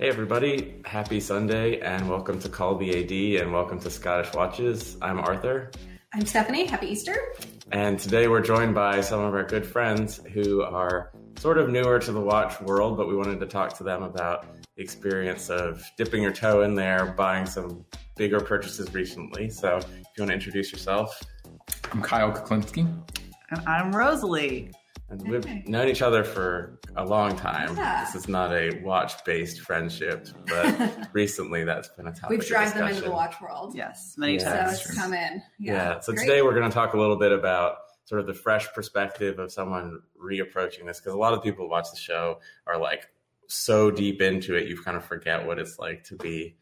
Hey, everybody. Happy Sunday and welcome to Call the AD and welcome to Scottish Watches. I'm Arthur. I'm Stephanie. Happy Easter. And today we're joined by some of our good friends who are sort of newer to the watch world, but we wanted to talk to them about the experience of dipping your toe in there, buying some bigger purchases recently. So if you want to introduce yourself. I'm Kyle Kuklinski. And I'm Rosalie. And we've known each other for a long time. Yeah. This is not a watch-based friendship, but recently that's been a topic. We've of dragged them into the watch world. Yes, many Yeah. So times. it's come in. Yeah. Yeah. So Great. today we're going to talk a little bit about sort of the fresh perspective of someone reapproaching this because a lot of people who watch the show are like so deep into it, you kind of forget what it's like to be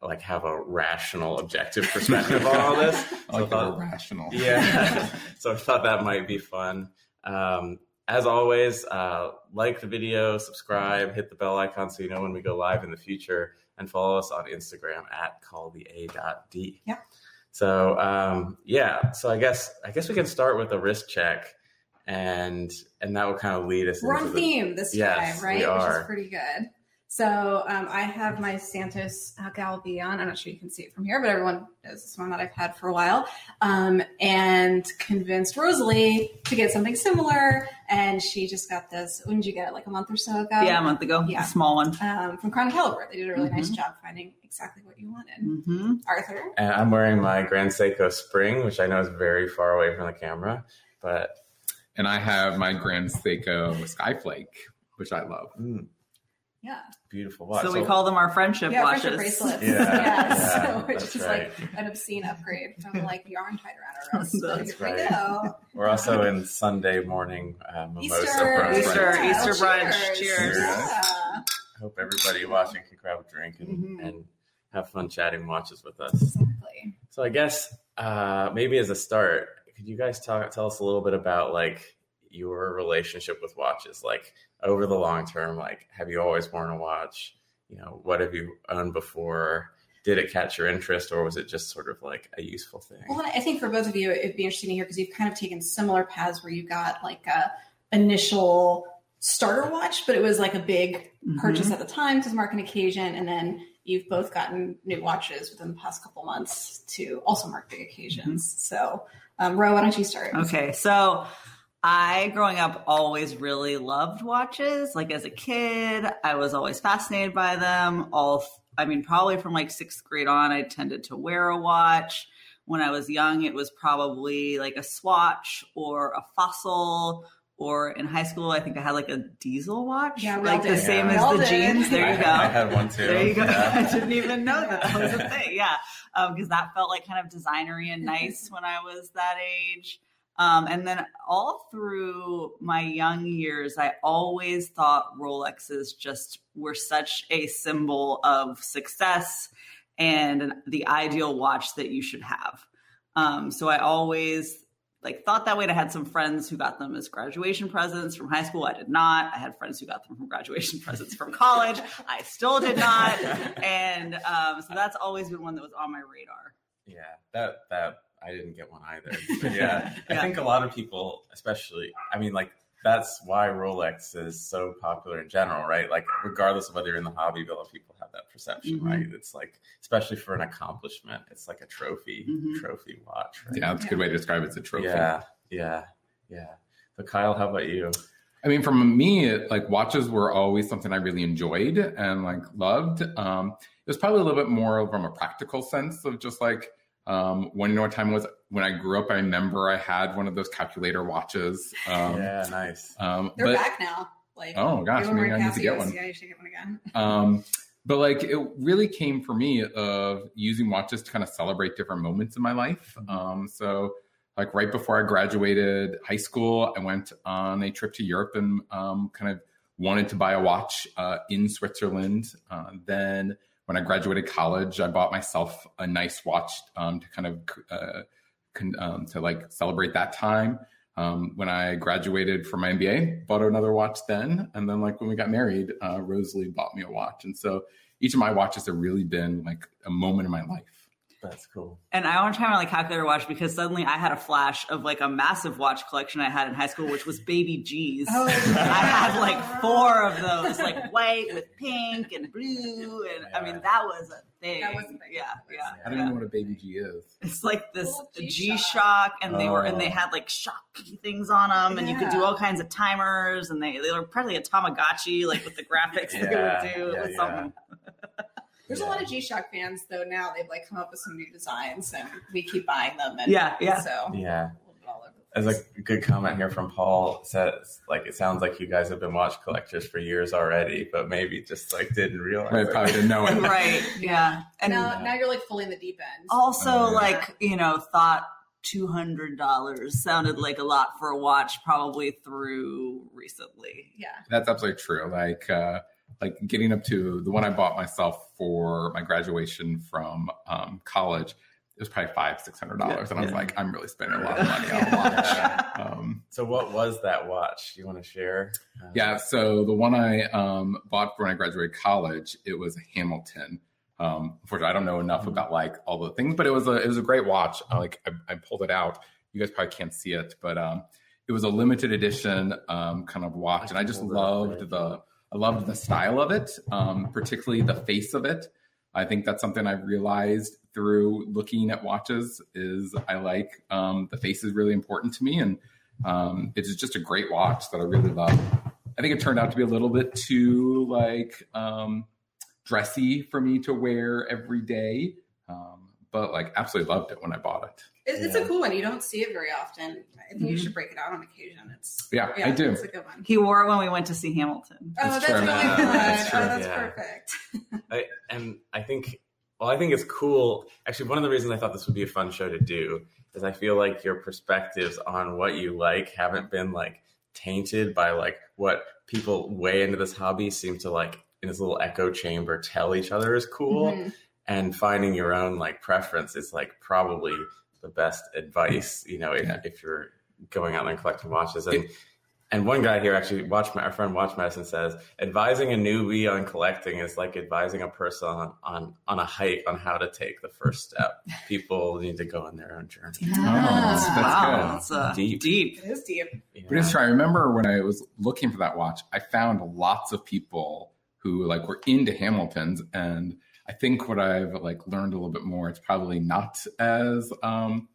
like have a rational, objective perspective on all this. I So like thought- rational. yeah. so I thought that might be fun. Um, as always, uh, like the video, subscribe, hit the bell icon so you know when we go live in the future, and follow us on Instagram at callthe.a.d. Yeah. So um, yeah, so I guess I guess we can start with a risk check, and and that will kind of lead us. We're into on the- theme this Yes, time, right? Which is pretty good. So um, I have my Santos Galbion. I'm not sure you can see it from here, but everyone knows this one that I've had for a while. Um, and convinced Rosalie to get something similar. And she just got this. When did you get it? Like a month or so ago? Yeah, a month ago. Yeah. A small one. Um, from Crown Caliber. They did a really nice Mhm. job finding exactly what you wanted. Mm-hmm. Arthur? And I'm wearing my Grand Seiko Spring, which I know is very far away from the camera, but And I have my Grand Seiko Skyflake, which I love. mm, Yeah. beautiful watch. So we call them our friendship Yeah, watches. friendship bracelets. Yeah, yeah, yeah, so it's that's just right. like an obscene upgrade from like yarn tied around our wrist. But That's here we right. go. We're also in Sunday morning uh, mimosa Easter, brunch. Easter, right? Easter Oh, brunch. Cheers. Yeah. Hope everybody watching can grab a drink and, Mhm. and have fun chatting watches with us. Exactly. So I guess uh, maybe as a start, could you guys talk tell us a little bit about like your relationship with watches, like over the long term? Like, have you always worn a watch? You know, what have you owned before? Did it catch your interest, or was it just sort of like a useful thing? Well, I think for both of you, it'd be interesting to hear because you've kind of taken similar paths where you got like a initial starter watch, but it was like a big Mhm. purchase at the time to mark an occasion, and then you've both gotten new watches within the past couple months to also mark big occasions. So, um, Ro, why don't you start? Okay, so I, growing up, always really loved watches. Like as a kid, I was always fascinated by them. All, I mean, probably from like sixth grade on, I tended to wear a watch. When I was young, it was probably like a Swatch or a Fossil. Or in high school, I think I had like a diesel watch, Yeah, we all like the did. same Yeah. as We all the did. jeans. There you go. I had one too. There you go. Yeah. I didn't even know that that was a thing. Yeah, um, because that felt like kind of designery and nice when I was that age. Um, and then all through my young years, I always thought Rolexes just were such a symbol of success and the ideal watch that you should have. Um, so I always like thought that way. And I had some friends who got them as graduation presents from high school. I did not. I had friends who got them from graduation presents from college. I still did not. And um, so that's always been one that was on my radar. Yeah, that that I didn't get one either. But yeah, I think a lot of people, especially, I mean, like that's why Rolex is so popular in general, right? Like, regardless of whether you're in the hobby, a lot of people have that perception, Mhm. right? It's like, especially for an accomplishment, it's like a trophy, Mhm. trophy watch, right? Yeah, that's a good way to describe it. It's a trophy. yeah, yeah, yeah. So, Kyle, how about you? I mean, for me, it, like watches were always something I really enjoyed and like loved. Um, it was probably a little bit more from a practical sense of just like um, when you know what time it was when I grew up. I remember I had one of those calculator watches. Um, yeah, nice. um, They're but, back now. Like, Oh gosh, maybe I wearing need to get one. Yeah, you should get one again. Um, but like it really came for me of using watches to kind of celebrate different moments in my life. Um, so like right before I graduated high school, I went on a trip to Europe and um, kind of wanted to buy a watch uh, in Switzerland. Uh, then when I graduated college, I bought myself a nice watch um, to kind of uh, con- um, to like celebrate that time. Um, when I graduated from my MBA, bought another watch then, and then like when we got married, uh, Rosalie bought me a watch, and so each of my watches have really been like a moment in my life. That's cool. And I want to try my like calculator watch because suddenly I had a flash of like a massive watch collection I had in high school, which was baby G's. Oh, I had like four of those, like white with pink and blue, and I mean that was a thing. That was a thing. Yeah, yeah. I don't even know what a baby G is. It's like this G G-Shock. Shock, and they were and they Oh. had like shocky things on them, and you could do all kinds of timers, and they they were probably a Tamagotchi, like with the graphics they would do. yeah, it was yeah. There's a lot of G Shock fans though now. They've like come up with some new designs, and we keep buying them. And Yeah, yeah. So Yeah. a little bit all over the As place. a good comment here from Paul says, like it sounds like you guys have been watch collectors for years already, but maybe just like didn't realize. I it. probably didn't know it. right. Yeah. And now, now you're like fully in the deep end. also Oh, yeah. like you know thought two hundred dollars sounded like a lot for a watch probably through recently yeah. That's absolutely true. Like, uh, like getting up to the one I bought myself for my graduation from um, college, it was probably five, six hundred dollars, and I was Yeah. like, I'm really spending a lot of money on a watch. Um, So what was that watch? You want to share? Uh, yeah, so the one I um, bought for when I graduated college, it was a Hamilton. Um, unfortunately, I don't know enough Mhm. about like all the things, but it was a it was a great watch. I, like I, I pulled it out. You guys probably can't see it, but um, it was a limited edition um, kind of watch, and I just Hold it up loved there. the I loved the style of it, um, particularly the face of it. I think that's something I've realized through looking at watches is I like um, the face is really important to me, and um, it's just a great watch that I really love. I think it turned out to be a little bit too like um, dressy for me to wear every day, um, but like absolutely loved it when I bought it. It, it's Yeah. a cool one. You don't see it very often. I think you Mhm. should break it out on occasion. It's Yeah, yeah, I do. It's a good one. he wore it when we went to see hamilton Oh, That's that's, true. really Yeah, good. that's true, oh, that's yeah. perfect. I, and I think, well, I think it's cool. Actually, one of the reasons I thought this would be a fun show to do is I feel like your perspectives on what you like haven't been like tainted by like what people way into this hobby seem to like in this little echo chamber tell each other is cool. Mhm. And finding your own like preference is like probably the best advice, you know, if, Yeah. if you're going out there and collecting watches. And and one guy here actually, watch my, our friend Watch Medicine says, advising a newbie on collecting is like advising a person on, on on a hike on how to take the first step. People need to go on their own journey. that's wow good. that's uh, Deep. deep It is deep. But it's true. I remember when I was looking for that watch, I found lots of people who like were into Hamiltons, and I think what I've like learned a little bit more, it's probably not as um,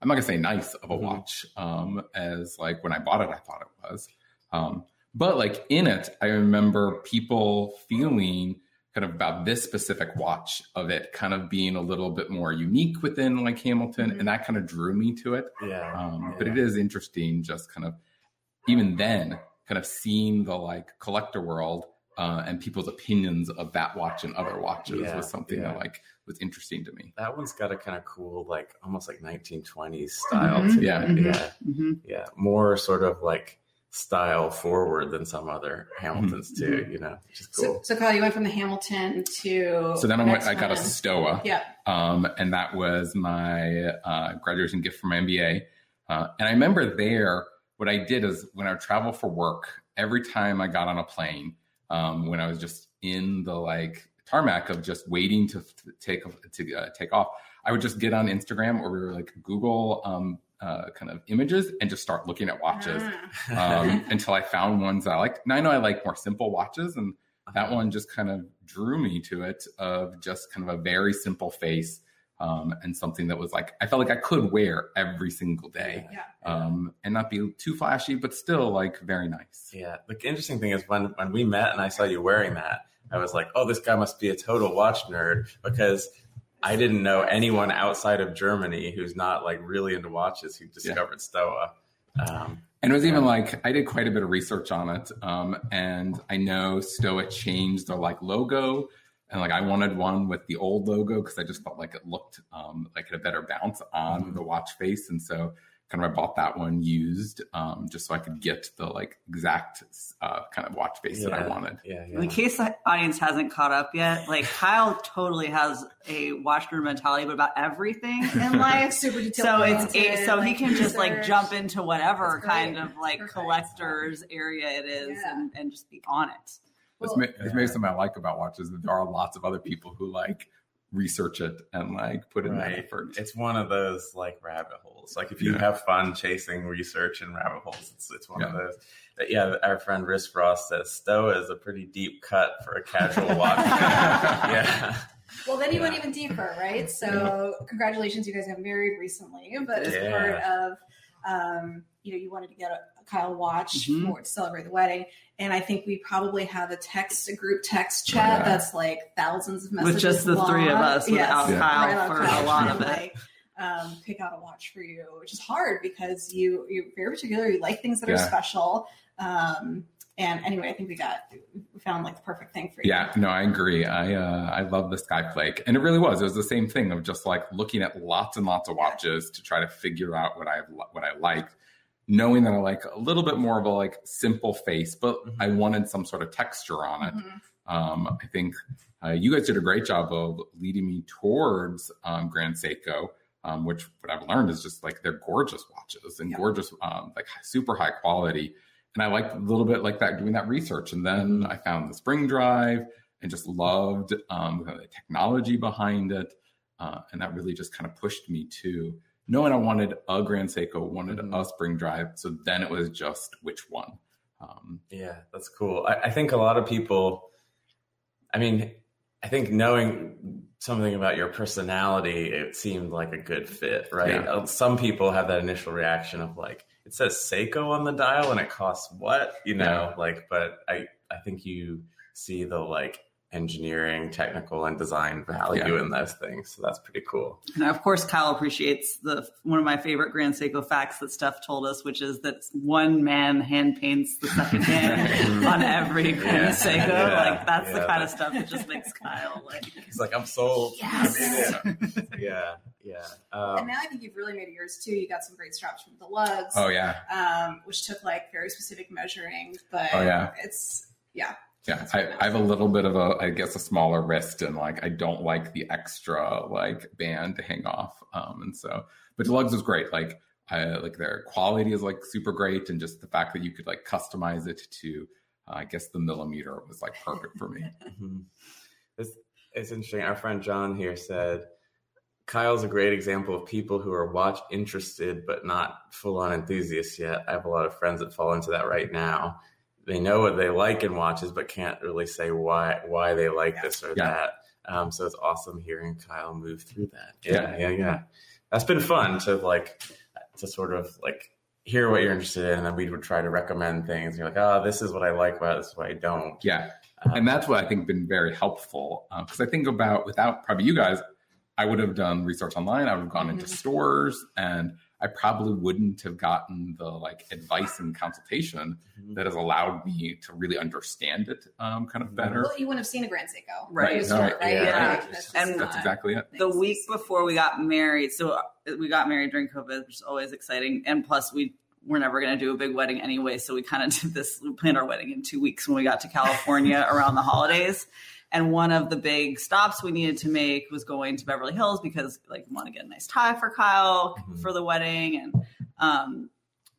I'm not gonna say nice of a Mhm. watch um, as like when I bought it, I thought it was. Um, but like in it, I remember people feeling kind of about this specific watch of it kind of being a little bit more unique within like Hamilton, Mhm. and that kind of drew me to it. yeah. Um, But it is interesting, just kind of even then, kind of seeing the like collector world uh, and people's opinions of that watch and other watches Yeah, was something yeah. that like was interesting to me. That one's got a kind of cool, like almost like 1920s style Mhm. to Yeah. it. Mhm. Yeah. hmm Yeah. More sort of like style forward than some other Hamiltons too, you know, which is So, cool. so Kyle, you went from the Hamilton to So then I went, I got a one. Stowa, Yeah. um, and that was my uh, graduation gift from my MBA. Uh, and I remember there, what I did is when I would travel for work, every time I got on a plane, um, when I was just in the like tarmac of just waiting to, to take to uh, take off, I would just get on Instagram or like Google um, uh, kind of images and just start looking at watches Ah. um, until I found ones I liked. Now I know I like more simple watches, and that one just kind of drew me to it of just kind of a very simple face um, and something that was like I felt like I could wear every single day yeah. um, and not be too flashy, but still like very nice. Yeah. The interesting thing is when when we met and I saw you wearing that, I was like, oh, this guy must be a total watch nerd because I didn't know anyone outside of Germany who's not like really into watches who discovered Stowa. Um, And it was even like I did quite a bit of research on it, um, and I know Stowa changed their like logo, and like I wanted one with the old logo because I just felt like it looked um, like it had a better bounce on Mhm. the watch face, and so kind of I bought that one used um, just so I could get the like exact uh, kind of watch face that I wanted. Yeah. In case the audience hasn't caught up yet, like Kyle totally has a watch nerd mentality, but about everything in life. super detailed. so it's a, so he can just like jump into whatever kind of like Perfect. collector's area it is Yeah. and, and just be on it. That's, Well, ma- that's maybe something I like about watches that there are lots of other people who like research it and like put in that Right. effort. It's one of those like rabbit holes. Like if you Yeah. have fun chasing research and rabbit holes, it's it's one of those. But yeah, our friend Riss Frost says Stowa is a pretty deep cut for a casual watch. yeah. Well, then you went even deeper, right? So, congratulations, you guys got married recently, but as Yeah. part of, um, you know, you wanted to get a, a Kyle watch Mhm. for to celebrate the wedding, and I think we probably have a text, a group text chat yeah. that's like thousands of messages With just the three of us without Yeah. Kyle on for Kyle a lot of it. like, um, pick out a watch for you, which is hard because you you're very particular. You like things that are special. Um, and anyway, I think we got we found like the perfect thing for you. Yeah, no, I agree. I uh, I love the Skyflake, and it really was. It was the same thing of just like looking at lots and lots of watches to try to figure out what I what I liked, knowing that I like a little bit more of a like simple face, but Mhm. I wanted some sort of texture on it. Mhm. Um, I think uh, you guys did a great job of leading me towards um, Grand Seiko, um, which what I've learned is just like they're gorgeous watches and Yeah. gorgeous, um, like super high quality. And I liked a little bit like that doing that research. And then I found the spring drive and just loved um, the technology behind it. Uh, and that really just kind of pushed me to knowing I wanted a Grand Seiko, wanted Mhm. a spring drive. So then it was just which one. Um, Yeah, that's cool. I, I think a lot of people, I mean, I think knowing something about your personality, it seemed like a good fit, right? Yeah. Uh, Some people have that initial reaction of like, it says Seiko on the dial and it costs what, you know, like, but I, I think you see the like engineering, technical, and design value Yeah. in those things. So that's pretty cool. And of course, Kyle appreciates the one of my favorite Grand Seiko facts that Steph told us, which is that one man hand paints the second hand on every Grand Yeah. Seiko. Yeah. Like that's the Yeah. kind of stuff that just makes Kyle like. He's like, I'm sold. Yes. I'm in it. yeah, yeah. And Um, now I think you've really made yours too. You got some great straps from the lugs, oh, yeah. um, which took like very specific measuring, but Oh, yeah. it's yeah. Yeah, I, I have a little bit of a, I guess, a smaller wrist, and like I don't like the extra like band to hang off. Um, and so, but lugs was great. Like, I like their quality is like super great, and just the fact that you could like customize it to, uh, I guess, the millimeter was like perfect for me. Mhm. It's, it's interesting. Our friend John here said Kyle's a great example of people who are watch interested but not full on enthusiasts yet. I have a lot of friends that fall into that right now. They know what they like in watches but can't really say why why they like Yeah. this or Yeah. that. Um, so it's awesome hearing Kyle move through that. Yeah. yeah, yeah, yeah. That's been fun to like to sort of like hear what you're interested in, and then we would try to recommend things. You're like, oh, this is what I like it, this is what I don't. Yeah, Um, and that's what I think been very helpful because I think about without probably you guys, I would have done research online. I would have gone into Mhm. stores, and I probably wouldn't have gotten the like advice and consultation Mhm. that has allowed me to really understand it um, kind of better. Well, you wouldn't have seen a Grand Seiko, Right. in a No, right. right? Yeah. Like, that's And That's exactly it. the week before we got married so uh, we got married during covid which is always exciting and plus we were never going to do a big wedding anyway so we kind of did this we planned our wedding in two weeks when we got to california around the holidays and one of the big stops we needed to make was going to beverly hills because like we want to get a nice tie for kyle Mhm. for the wedding. And um,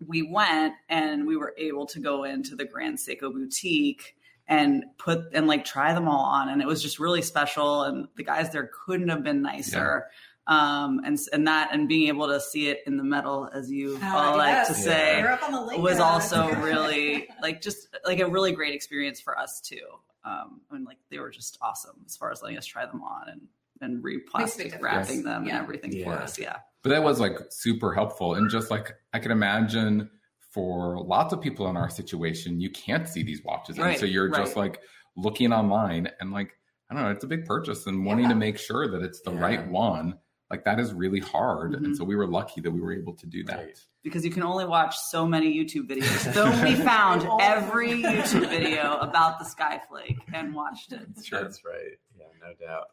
we went and we were able to go into the grand seiko boutique and put and like try them all on. And it was just really special. And the guys there couldn't have been nicer. Um and and that and being able to see it in the metal as you Ah, all like to yes. say We're up on the lake was also really like just like a really great experience for us too um and like they were just awesome as far as letting us try them on and and Makes a big re-plastic wrapping them Yeah. and everything for us yeah But that was like super helpful. And just like I can imagine for lots of people in our situation, you can't see these watches. And so you're just like looking online and like, I don't know, it's a big purchase and wanting Yeah. to make sure that it's the Yeah. right one. Like that is really hard. Mhm. And so we were lucky that we were able to do that. Right. because you can only watch so many YouTube videos. So we found every YouTube video about the Skyflake and watched it. Sure. That's right. Yeah, no doubt.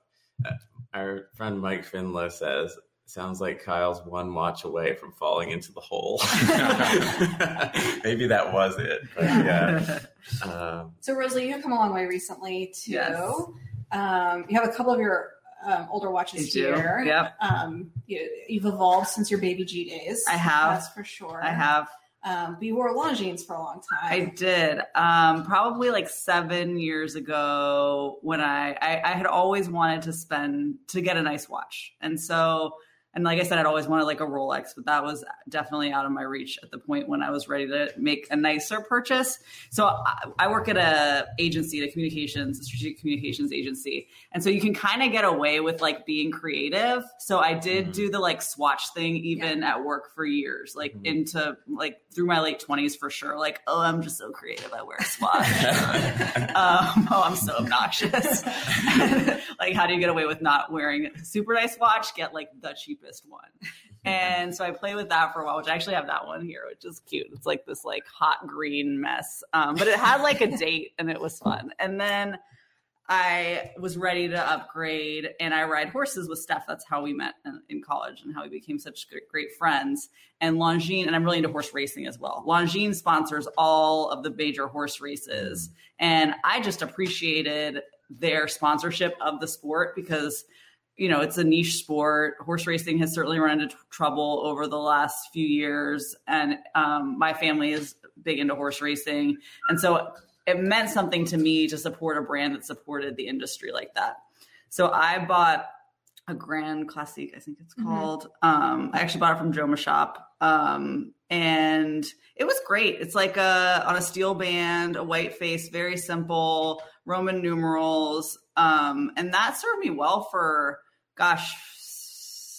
Uh, our friend Mike Finlow says, sounds like Kyle's one watch away from falling into the hole. Maybe that was it. But yeah. Um, So, Rosalie, you have come a long way recently too. Yes. Um, you have a couple of your um, older watches here. Yep. Um, you, you've evolved since your baby G days. I have. That's for sure. I have. Um, but you wore Longines for a long time. I did. Um, probably like seven years ago when I, I, I had always wanted to spend to get a nice watch. And so and like I said, I'd always wanted like a Rolex, but that was definitely out of my reach at the point when I was ready to make a nicer purchase. So I, I work at a agency, a communications, a strategic communications agency, and so you can kind of get away with like being creative. So I did mm-hmm. do the like swatch thing even yeah. at work for years, like mm-hmm. into like through my late twenties for sure. Like, oh, I'm just so creative. I wear a swatch. um, oh, I'm so obnoxious. like, how do you get away with not wearing a super nice watch? Get like the cheapest cheapest one. and so I play with that for a while, which I actually have that one here, which is cute. It's like this like hot green mess. Um, but it had like a date and it was fun. And then I was ready to upgrade and I ride horses with Steph. That's how we met in, in college and how we became such great, great, friends. And Longines, and I'm really into horse racing as well. Longines sponsors all of the major horse races. And I just appreciated their sponsorship of the sport because you know, it's a niche sport. Horse racing has certainly run into trouble over the last few years. And um, my family is big into horse racing. And so it meant something to me to support a brand that supported the industry like that. So I bought a Grande Classique, I think it's mm-hmm. called. Mm-hmm. Um, I actually bought it from Jomashop. Um, and it was great. It's like a on a steel band, a white face, very simple Roman numerals. Um, and that served me well for gosh,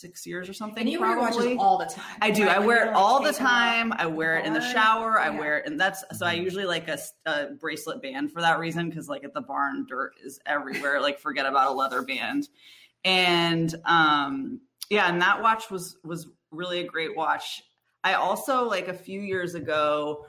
six years or something. And you probably. wear watches all the time. I do. Right? I wear it all the time. I wear it in the shower. I wear it, and that's so. I mm-hmm. usually like a, a bracelet band for that reason because like at the barn, dirt is everywhere. like forget about a leather band, and um, yeah, and that watch was was really a great watch. I also like a few years ago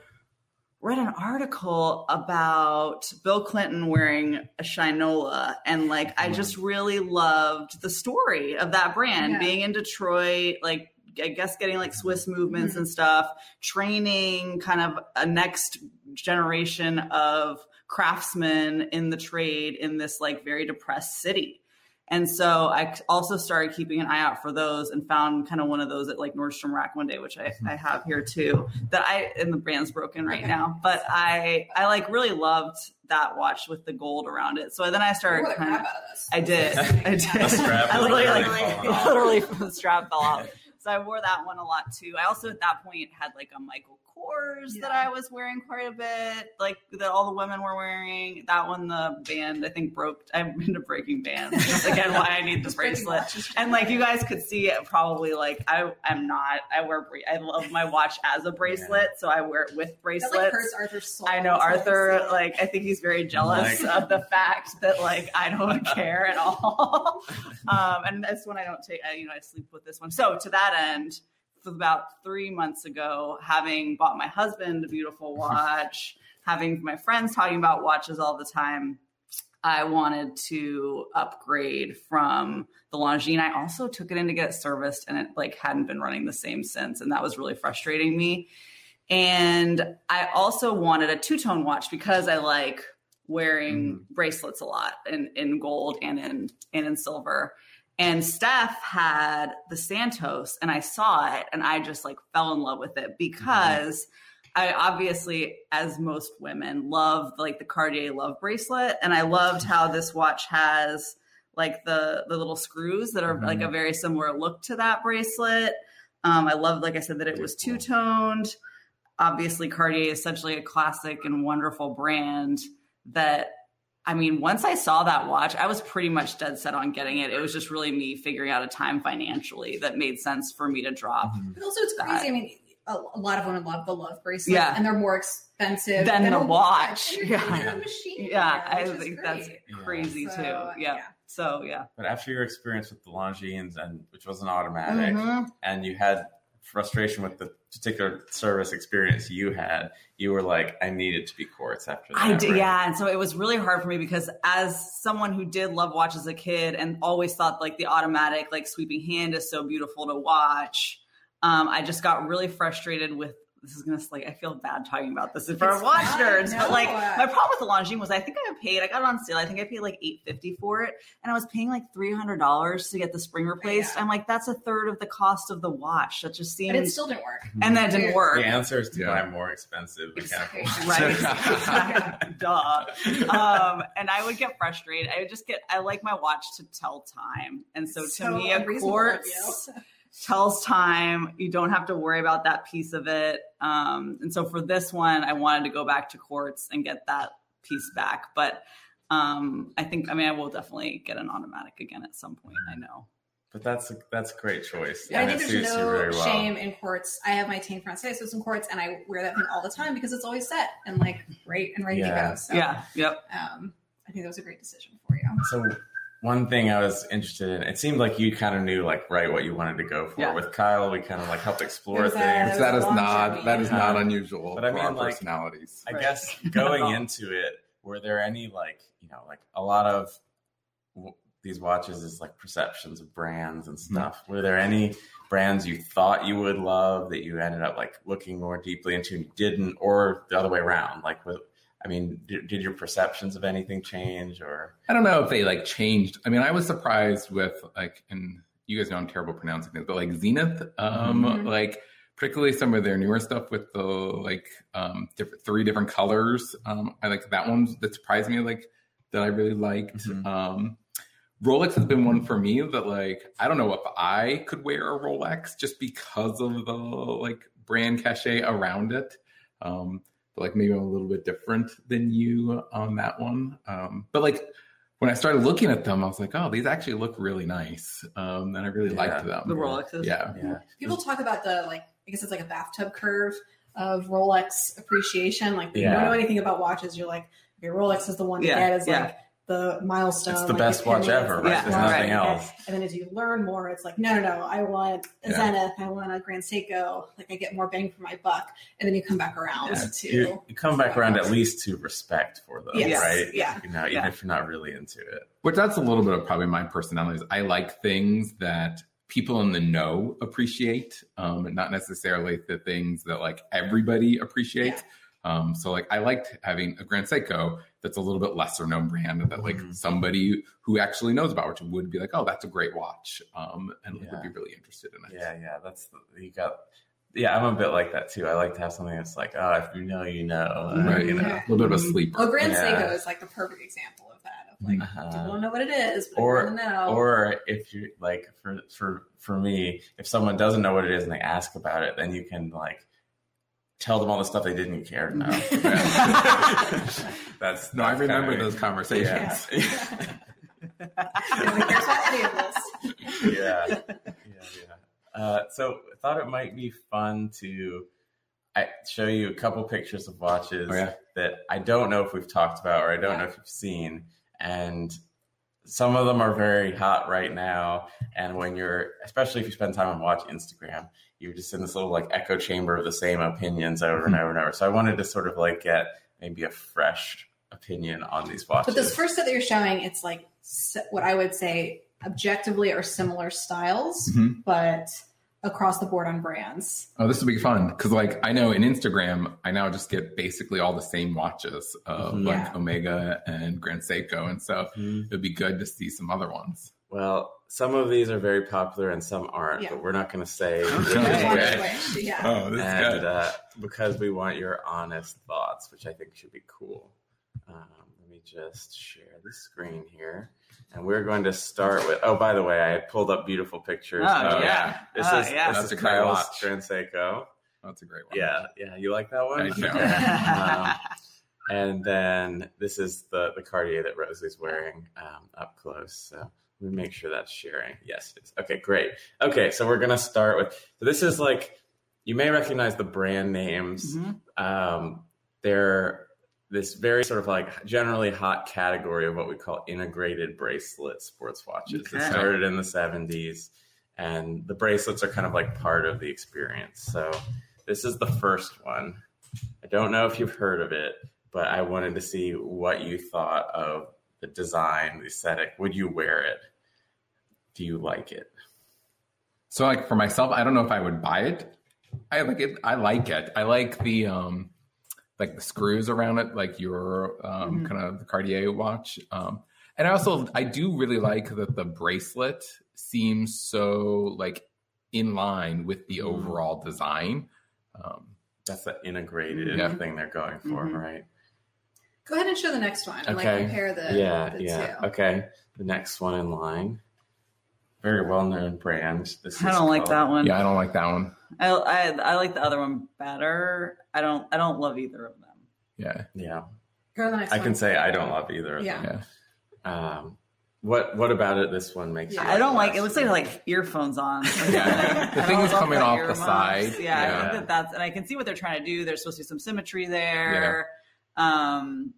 read an article about Bill Clinton wearing a Shinola and like I just really loved the story of that brand yeah. being in Detroit like I guess getting like Swiss movements mm-hmm. and stuff training kind of a next generation of craftsmen in the trade in this like very depressed city and so I also started keeping an eye out for those and found kind of one of those at like Nordstrom Rack one day, which I, I have here too. That I and the brand's broken right now, but I I like really loved that watch with the gold around it. So then I started kind of, I did, I did. I literally like literally the strap fell off. So I wore that one a lot too. I also at that point had like a Michael Kors yeah. that I was wearing quite a bit, like that all the women were wearing. That one, the band, I think broke. I'm into breaking bands. again why I need the bracelet. And like you guys could see it probably like I I'm not. I wear I love my watch as a bracelet, yeah. so I wear it with bracelets. That, like, hurts Arthur's soul. I know Arthur. Like I think he's very jealous like, of the fact that like I don't care at all. um, and this one I don't take. I, you know, I sleep with this one. So to that end about three months ago, having bought my husband a beautiful watch, having my friends talking about watches all the time. I wanted to upgrade from the Longines. I also took it in to get it serviced and it like hadn't been running the same since. And that was really frustrating me. And I also wanted a two tone watch because I like wearing mm. bracelets a lot in, in gold and in, and in silver. And Steph had the Santos, and I saw it, and I just like fell in love with it because mm-hmm. I obviously, as most women, love like the Cartier love bracelet, and I loved how this watch has like the the little screws that are mm-hmm. like a very similar look to that bracelet. Um, I love, like I said, that it was two toned. Obviously, Cartier is essentially a classic and wonderful brand that I mean, once I saw that watch, I was pretty much dead set on getting it. It was just really me figuring out a time financially that made sense for me to drop. Mm-hmm. But also, it's crazy. That. I mean, a, a, lot of women love the love bracelet, yeah. and they're more expensive than, than the watch. Yeah, machine yeah, I think that's crazy yeah. too. Yeah. yeah. So yeah. But after your experience with the Longines, and which was an automatic, mm-hmm. and you had frustration with the particular service experience you had, you were like, I needed to be quartz after that. I did, right? yeah. And so it was really hard for me because as someone who did love watch as a kid and always thought like the automatic, like sweeping hand is so beautiful to watch, um, I just got really frustrated with this is gonna like I feel bad talking about this for our watch fine, nerds, but like my problem with the Longines was I think I paid I got it on sale. I think I paid like eight fifty for it, and I was paying like three hundred dollars to get the spring replaced. Yeah. I'm like, that's a third of the cost of the watch. That just seems and it still didn't work. and that didn't work. The answer is to Yeah. buy more expensive mechanical watches. Right. Duh. Um, and I would get frustrated. I would just get, I like my watch to tell time. And so to me, a unreasonable quartz of you. Tells time. You don't have to worry about that piece of it. Um, and so for this one, I wanted to go back to quartz and get that piece back. But um, I think, I mean, I will definitely get an automatic again at some point. I know. But that's a, that's a great choice. Yeah, I think there's no very well. shame in quartz. I have my Tank Française in quartz, and I wear that thing all the time because it's always set and like great and ready Yeah. to go. So, Yeah. Yep. um, I think that was a great decision for you. So one thing I was interested in, it seemed like you kind of knew like right what you wanted to go for. Yeah. With Kyle, we kind of like helped explore It things. was that is not journey. that is not unusual But I mean, our like- personalities. I Right. guess going all. into it, were there any like you know like a lot of w- these watches is like perceptions of brands and mm-hmm. stuff. Were there any brands you thought you would love that you ended up like looking more deeply into and you didn't, or the other way around? Like, with, I mean, did, did your perceptions of anything change, or I don't know if they like changed. I mean, I was surprised with like, and you guys know I'm terrible pronouncing things, but like Zenith, um, Mhm. like particularly some of their newer stuff with the like um different three different colors. Um, I like that one that surprised me, like that I really liked. Mhm. Um, Rolex has been one for me that like I don't know if I could wear a Rolex just because of the like brand cachet around it. Um, but like maybe I'm a little bit different than you on that one. Um, but like when I started looking at them, I was like, oh, these actually look really nice. Um, and I really Yeah. liked them. The Rolexes. Yeah. yeah, People talk about the like, I guess it's like a bathtub curve of Rolex appreciation. Like, if you don't know anything about watches, you're like, okay, Rolex is the one to Yeah, get as yeah. like the milestone. It's the like, best watch ever, right? Yeah, There's nothing watch. else. And then as you learn more, it's like, no, no, no, I want a Yeah. Zenith, I want a Grand Seiko. Like, I get more bang for my buck. And then you come back around Yeah. to. You, you come back around at least to respect for them, Yes. right? Yeah. You know, even Yeah. if you're not really into it. Which that's a little bit of probably my personality. Is I like things that people in the know appreciate, um, and not necessarily the things that like everybody appreciates. Um, so like I liked having a Grand Seiko that's a little bit lesser known brand that like Mhm. somebody who actually knows about which would be like, oh, that's a great watch, um, and like, Yeah. would be really interested in it. Yeah, yeah, that's the, you got. Yeah, I'm a bit like that too. I like to have something that's like, oh, if you know, you know, uh, Right. You know. Yeah. A little bit of a sleeper. Well, Grand Yeah. Seiko is like the perfect example of that. Of like, Uh-huh. people don't know what it is, but Or- or, know. Or if you like, for for for me, if someone doesn't know what it is and they ask about it, then you can like tell them all the stuff they didn't care to know. that's No, I remember kinda- those conversations. Yeah. Nobody cares about any of this. yeah, yeah, yeah. Uh, so I thought it might be fun to I, show you a couple pictures of watches Oh, yeah. that I don't know if we've talked about or I don't know if you've seen, and some of them are very hot right now. And when you're, especially if you spend time on Watch Instagram, you're just in this little like echo chamber of the same opinions over and over and over. So I wanted to sort of like get maybe a fresh opinion on these watches. But this first set that you're showing, it's like what I would say objectively are similar styles, Mhm. but across the board on brands. Oh, this will be fun because, like, I know in Instagram, I now just get basically all the same watches of Mhm. like Yeah. Omega and Grand Seiko, and so Mhm. it'd be good to see some other ones. Well, some of these are very popular and some aren't, Yeah. but we're not going to say Okay. Which one which. is which, Yeah. Oh, this is and good. uh, because we want your honest thoughts, which I think should be cool. Um, let me just share the screen here, and we're going to start with. Oh, by the way, I pulled up beautiful pictures. Oh, of- yeah. This Oh, is yeah. this That's is a great Kyle's watch. Grand Seiko. That's a great one. Yeah, yeah, you like that one? I do. um, and then this is the the Cartier that Rosie's wearing um, up close. So let me make sure that's sharing. Yes, it is. Okay, great. Okay, so we're gonna start with. So this is like you may recognize the brand names. Mhm. Um, they're this very sort of like generally hot category of what we call integrated bracelet sports watches. It started in the 70s, and the bracelets are kind of like part of the experience. So this is the first one. I don't know if you've heard of it, but I wanted to see what you thought of the design, the aesthetic. Would you wear it? Do you like it? So, like for myself, I don't know if I would buy it, I like it. I like it. I like the um, like the screws around it, like your um, Mhm. kind of the Cartier watch. Um, and I also I do really like that the bracelet seems so like in line with the Mhm. overall design. Um, That's the integrated Yeah. thing they're going for, Mhm. right? Go ahead and show the next one and Okay. like compare the yeah, the yeah. two. Okay, the next one in line. Very well known brand. This I is don't like called- that one. yeah, I don't like that one. I, I I like the other one better. I don't I don't love either of them. Yeah, Yeah, Go to the next I one. can say I don't love either of Yeah. them. yeah. Um, what What about it? This one makes. Yeah. you I don't like it. Looks like like earphones on. Yeah. The thing is coming off the side. Yeah, I think that that's and I can see what they're trying to do. There's supposed to be some symmetry there. Um,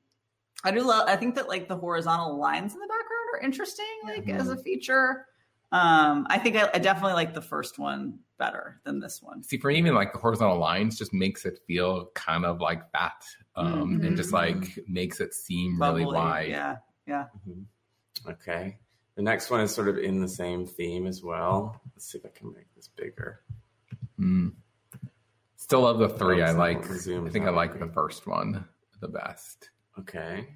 I do love. I think that like the horizontal lines in the background are interesting, like Mhm. as a feature. Um, I think I, I definitely like the first one better than this one. See, for me, even like the horizontal lines, just makes it feel kind of like that, um, and just like makes it seem really wide. Yeah. Mhm. Okay. The next one is sort of in the same theme as well. Let's see if I can make this bigger. Mm. Still love the three. I like. zoom I think I like working. the first one the best. Okay.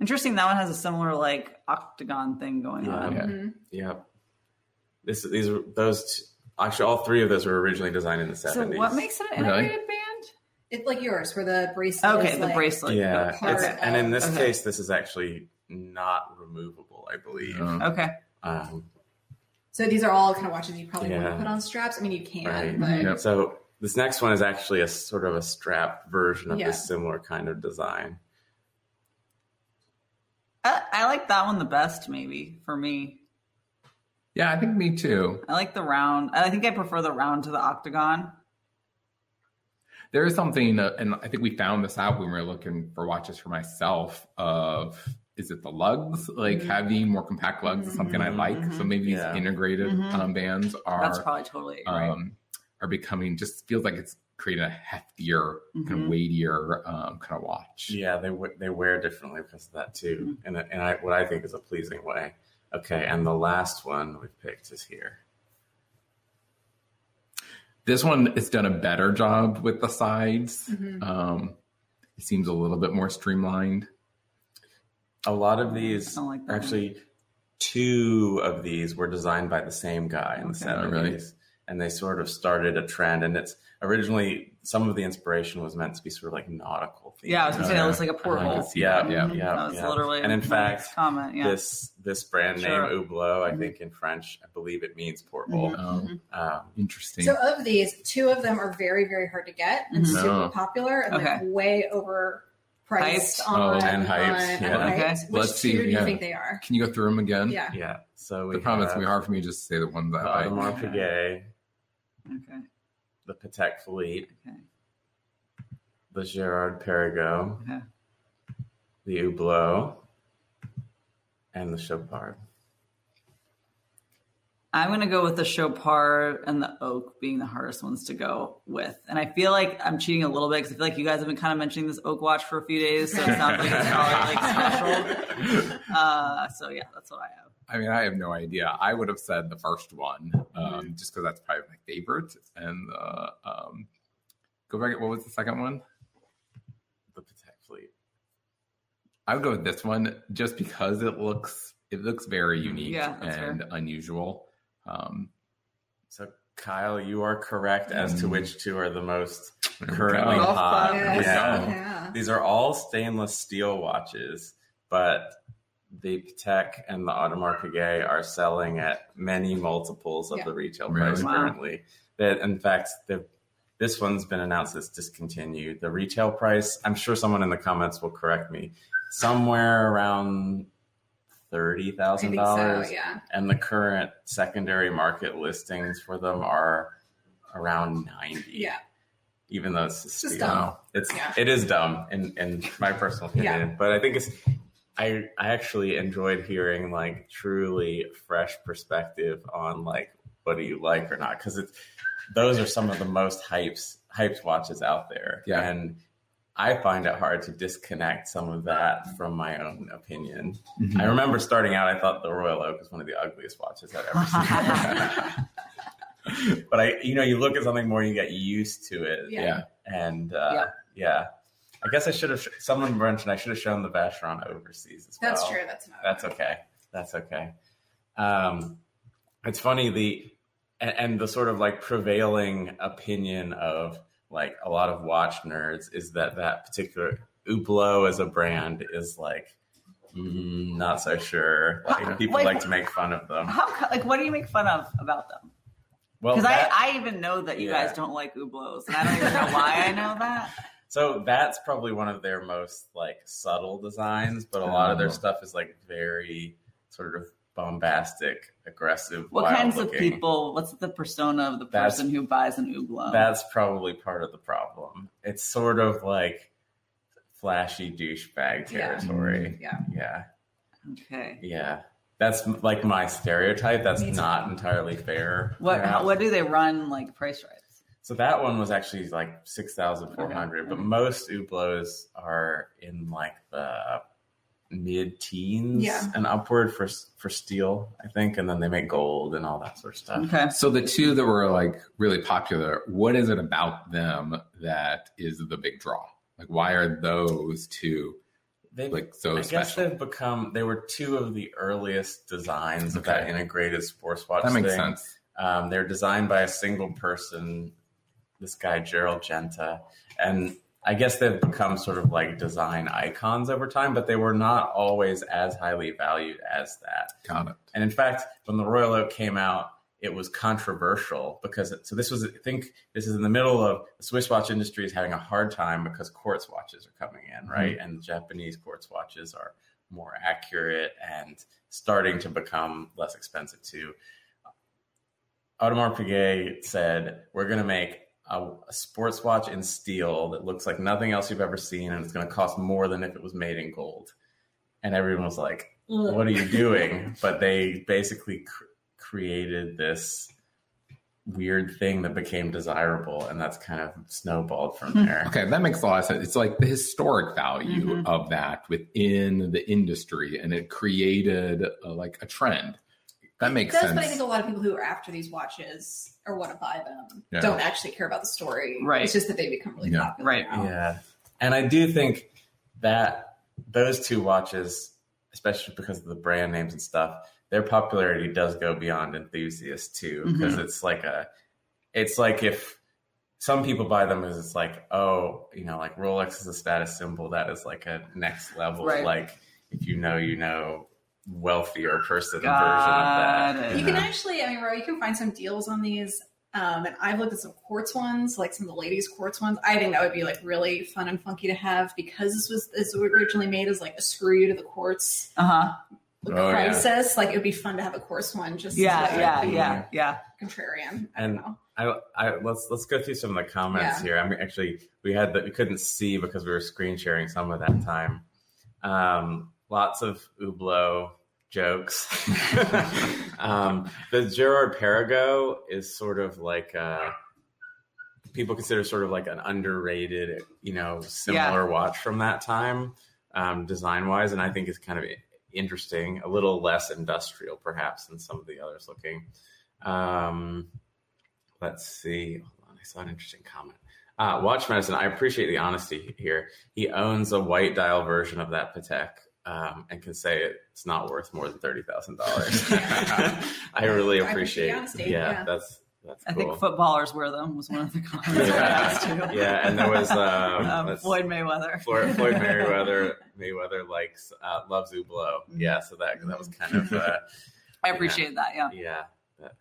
Interesting. That one has a similar like octagon thing going Yeah. on. Yeah. Mhm. Yep. This these are those. Two, actually, all three of those were originally designed in the seventies. So seventies. what makes it an Really? integrated band? It's like yours, where the bracelet. Okay, is the like, bracelet. Yeah, part it's, and in this Okay. case, this is actually not removable. I believe. Okay. Um, So these are all kind of watches you probably want Yeah. to put on straps. I mean, you can, Right. but Yep. So this next one is actually a sort of a strap version of Yeah. this similar kind of design. I, I like that one the best, maybe for me. yeah, I think me too. I like the round. I think I prefer the round to the octagon. There is something, uh, and I think we found this out when we were looking for watches for myself. Of is it the lugs? Like Mhm. having more compact lugs is something I Mhm. like. So Mhm. maybe these Yeah. integrated Mhm. um, bands are That's probably totally right. Are becoming just feels like it's creating a heftier, kind Mhm. of weightier um, kind of watch. Yeah, they they wear differently because of that too, Mm-hmm. and and I, what I think is a pleasing way. Okay, and the last one we've picked is here. This one has done a better job with the sides. Mhm. Um, it seems a little bit more streamlined. A lot of these, I don't like actually, two of these were designed by the same guy in the Okay. seventies, Really? And they sort of started a trend. And it's originally some of the inspiration was meant to be sort of like nautical. Themed. yeah, I was gonna say that looks like a I porthole. could see that. Yeah, Mhm. yeah, That was yeah. literally And in fact, comment. Yeah. This this brand Sure. name Hublot, I Mhm. think in French, I believe it means porthole. Mhm. Um, Um, Interesting. So of these, two of them are very, very hard to get and Mhm. super Oh. popular and like Okay. way overpriced Hyped? on Oh, and hyped, on- yeah. and hyped. Okay. Which Let's see, two do you yeah. think they are? Can you go through them again? Yeah. yeah. So we The problem is have it's hard for me to just say the ones that I Audemars like. Piguet, okay. the Patek Philippe, Okay. the Girard-Perregaux, Okay. the Hublot, and the Chopard. I'm gonna go with the Chopard and the Oak being the hardest ones to go with, and I feel like I'm cheating a little bit because I feel like you guys have been kind of mentioning this Oak watch for a few days, so it sounds like it's probably like special. Uh, so yeah, that's what I have. I mean, I have no idea. I would have said the first one, um, Mm-hmm. just because that's probably my favorite. And uh, um, go back. What was the second one? the Patek Philippe. I would go with this one just because it looks it looks very unique Yeah, that's and unusual. Um, So Kyle, you are correct as to Mm. which two are the most currently. Hot. Yes. Yeah. Yeah. These are all stainless steel watches, but the Patek and the Audemars Piguet are selling at many multiples of Yeah. the retail price Wow. currently. That in fact, the this one's been announced as discontinued. The retail price, I'm sure someone in the comments will correct me, somewhere around thirty I thousand think dollars. yeah. And the current secondary market listings for them are around ninety Yeah. even though it's, It's just steel. dumb. It's Yeah. it is dumb in in my personal opinion, but I think it's I I actually enjoyed hearing like truly fresh perspective on like what do you like or not because it's those are some of the most hypes hyped watches out there, Yeah. and I find it hard to disconnect some of that from my own opinion. Mhm. I remember starting out, I thought the Royal Oak was one of the ugliest watches I'd ever seen. but I, you know, you look at something more, you get used to it, Yeah. Yeah. and uh, Yeah. yeah. I guess I should have. Someone mentioned I should have shown the Vacheron overseas as That's well. true. That's not. That's okay. That's okay. Um, it's funny the and, and the sort of like prevailing opinion of like a lot of watch nerds is that that particular Hublot as a brand is like mm, not so sure. Like people Wait. like to make fun of them. How like what do you make fun of about them? Well, Because I, I even know that you Yeah. guys don't like Hublots, and I don't even know why I know that. So that's probably one of their most like subtle designs, but a lot of their Oh. stuff is like very sort of bombastic, aggressive. What wild kinds of people? What's the persona of the That's- person who buys an Hublot? That's probably part of the problem. It's sort of like flashy douchebag territory. Yeah. Yeah. okay. Yeah. That's like my stereotype. That's not entirely fair. What perhaps. what do they run like price wise? So that one was actually like six thousand four hundred, but most Hublots are in like the mid teens Yeah. and upward for for steel, I think, and then they make gold and all that sort of stuff. Okay. So the two that were like really popular, what is it about them that is the big draw? Like, why are those two They've, like so I guess they've become they were two of the earliest designs of that integrated sports watch. That makes thing. sense. Um, they're designed by a single person, this guy Gerald Genta, and I guess they've become sort of like design icons over time, but they were not always as highly valued as that. Got it. And in fact, when the Royal Oak came out, it was controversial because it, so this was I think this is in the middle of the Swiss watch industry is having a hard time because quartz watches are coming in, right? Mm-hmm. And Japanese quartz watches are more accurate and starting to become less expensive too. Audemars Piguet said, "We're going to make a, a sports watch in steel that looks like nothing else you've ever seen, and it's going to cost more than if it was made in gold." And everyone was like, what are you doing? But they basically cr- created this weird thing that became desirable, and that's kind of snowballed from Hmm. there. Okay, that makes a lot of sense. It's like the historic value Mhm. of that within the industry, and it created uh, like a trend. That makes That's sense. but I think a lot of people who are after these watches or want to buy them Yeah. don't actually care about the story. Right. It's just that they become really Yeah. popular. Right. now. Yeah, and I do think that those two watches, especially because of the brand names and stuff, their popularity does go beyond enthusiasts too. Mm-hmm. Because it's like a, it's like if some people buy them as it's like, oh, you know, like Rolex is a status symbol. That is like a next level. Right. Like if you know, you know, wealthier person Got version of that. it. You can actually, I mean, Ro, you can find some deals on these. Um, and I've looked at some quartz ones, like some of the ladies' quartz ones. I think that would be like really fun and funky to have because this was this was originally made as like a screw you to the quartz Uh huh. Oh, yeah. crisis. Like it would be fun to have a quartz one just Yeah. to, like, Yeah. Yeah. Yeah. contrarian. I And- don't know. I, I let's let's go through some of the comments Yeah. here. I mean, actually, we had that we couldn't see because we were screen sharing some of that time. Um, lots of Hublot jokes. um, the Girard-Perregaux is sort of like uh, people consider sort of like an underrated, you know, similar watch from that time, um, design wise, and I think it's kind of interesting, a little less industrial perhaps than some of the others looking. Um, let's see. Hold on, I saw an interesting comment. Uh, Watch Medicine, I appreciate the honesty here. He owns a white dial version of that Patek um, and can say it's not worth more than thirty thousand dollars. I really appreciate appreciate. the honesty, yeah, yeah. that's that's I cool. think footballers wear them was one of the comments I asked too. yeah, and there was um, Um, Floyd Mayweather. Floyd, Floyd Mayweather. Mayweather likes uh, loves Hublot. Yeah, so that that was kind of uh, I appreciate that. Yeah. yeah, that,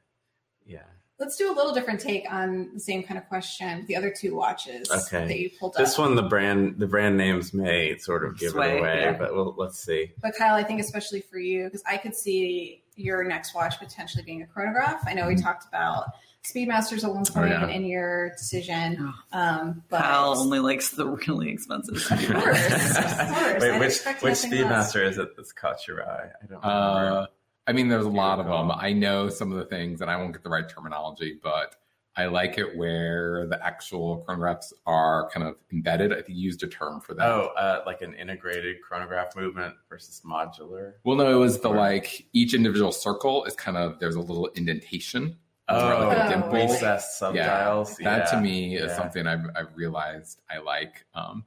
yeah. Let's do a little different take on the same kind of question. The other two watches Okay. that you pulled up. This up. one, the brand the brand names may sort of give Sway, it away, yeah. but we'll, let's see. But Kyle, I think especially for you, because I could see your next watch potentially being a chronograph. I know we talked about Speedmasters at one Mm-hmm. Oh, yeah. in your decision, um, but Kyle only likes the really expensive. of course, of course. Wait, I'd which which nothing less. Speedmaster is it that's caught your eye? I don't remember. Uh, I mean, there's a lot of them. I know some of the things, and I won't get the right terminology, but I like it where the actual chronographs are kind of embedded. I think you used a term for that. oh, uh, like an integrated chronograph movement versus modular. Well, no, it was the Or- like each individual circle is kind of there's a little indentation Oh, like a dimple. recessed subdials. Yeah. that to yeah, me is yeah. something I've, I've realized I like. Um,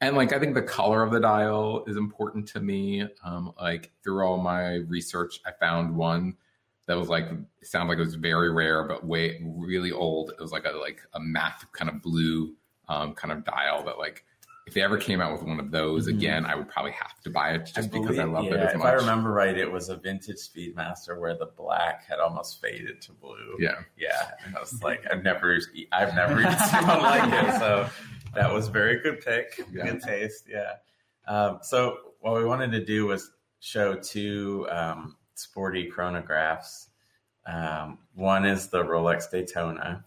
and like I think the color of the dial is important to me. Um, like through all my research, I found one that was like sounded like it was very rare, but way really old. It was like a like a matte kind of blue um, kind of dial that like if they ever came out with one of those Mhm. again, I would probably have to buy it just because I love yeah, it as much. If. I remember right, it was a vintage Speedmaster where the black had almost faded to blue. yeah. Yeah, and I was like, I've never, I've never even seen one like it. So that was very good pick, Yeah. good taste. Yeah. Um, so what we wanted to do was show two um, sporty chronographs. Um, one is the Rolex Daytona,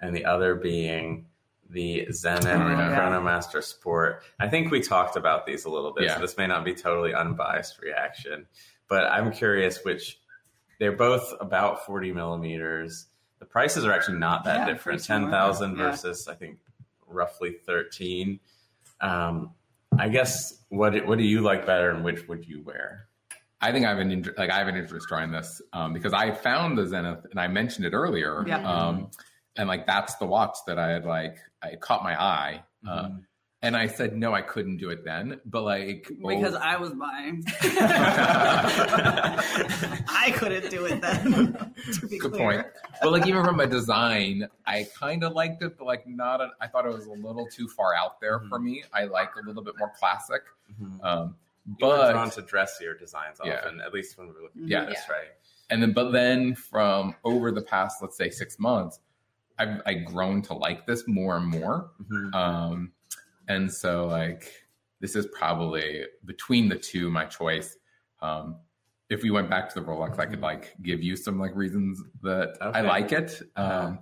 and the other being the Zenith Oh, yeah. Chronomaster Sport. I think we talked about these a little bit, Yeah. so this may not be totally unbiased reaction, but I'm curious which they're both about 40 millimeters. The prices are actually not that Yeah, different. pretty similar. 10,000 Yeah. versus I think roughly 13. Um, I guess what what do you like better and which would you wear? I think I have an like I have an interest trying this um, because I found the Zenith and I mentioned it earlier. Yeah. Um, and like that's the watch that I had like I caught my eye. Uh, Mhm. And I said no, I couldn't do it then. But like because oh, I was buying. I couldn't do it then. to be good clear. point. But like even from a design, I kind of liked it, but like not. A, I thought it was a little too far out there for me. I like a little bit more classic. Mhm. Um, but drawn to dressier designs Yeah. often, at least when we're looking Yeah. at this, right? and then but then from over the past let's say six months, I've I've grown to like this more and more. Mhm. Um, and so like this is probably between the two my choice. Um, if we went back to the Rolex, I could like give you some like reasons that I like it. Um, Uh-huh.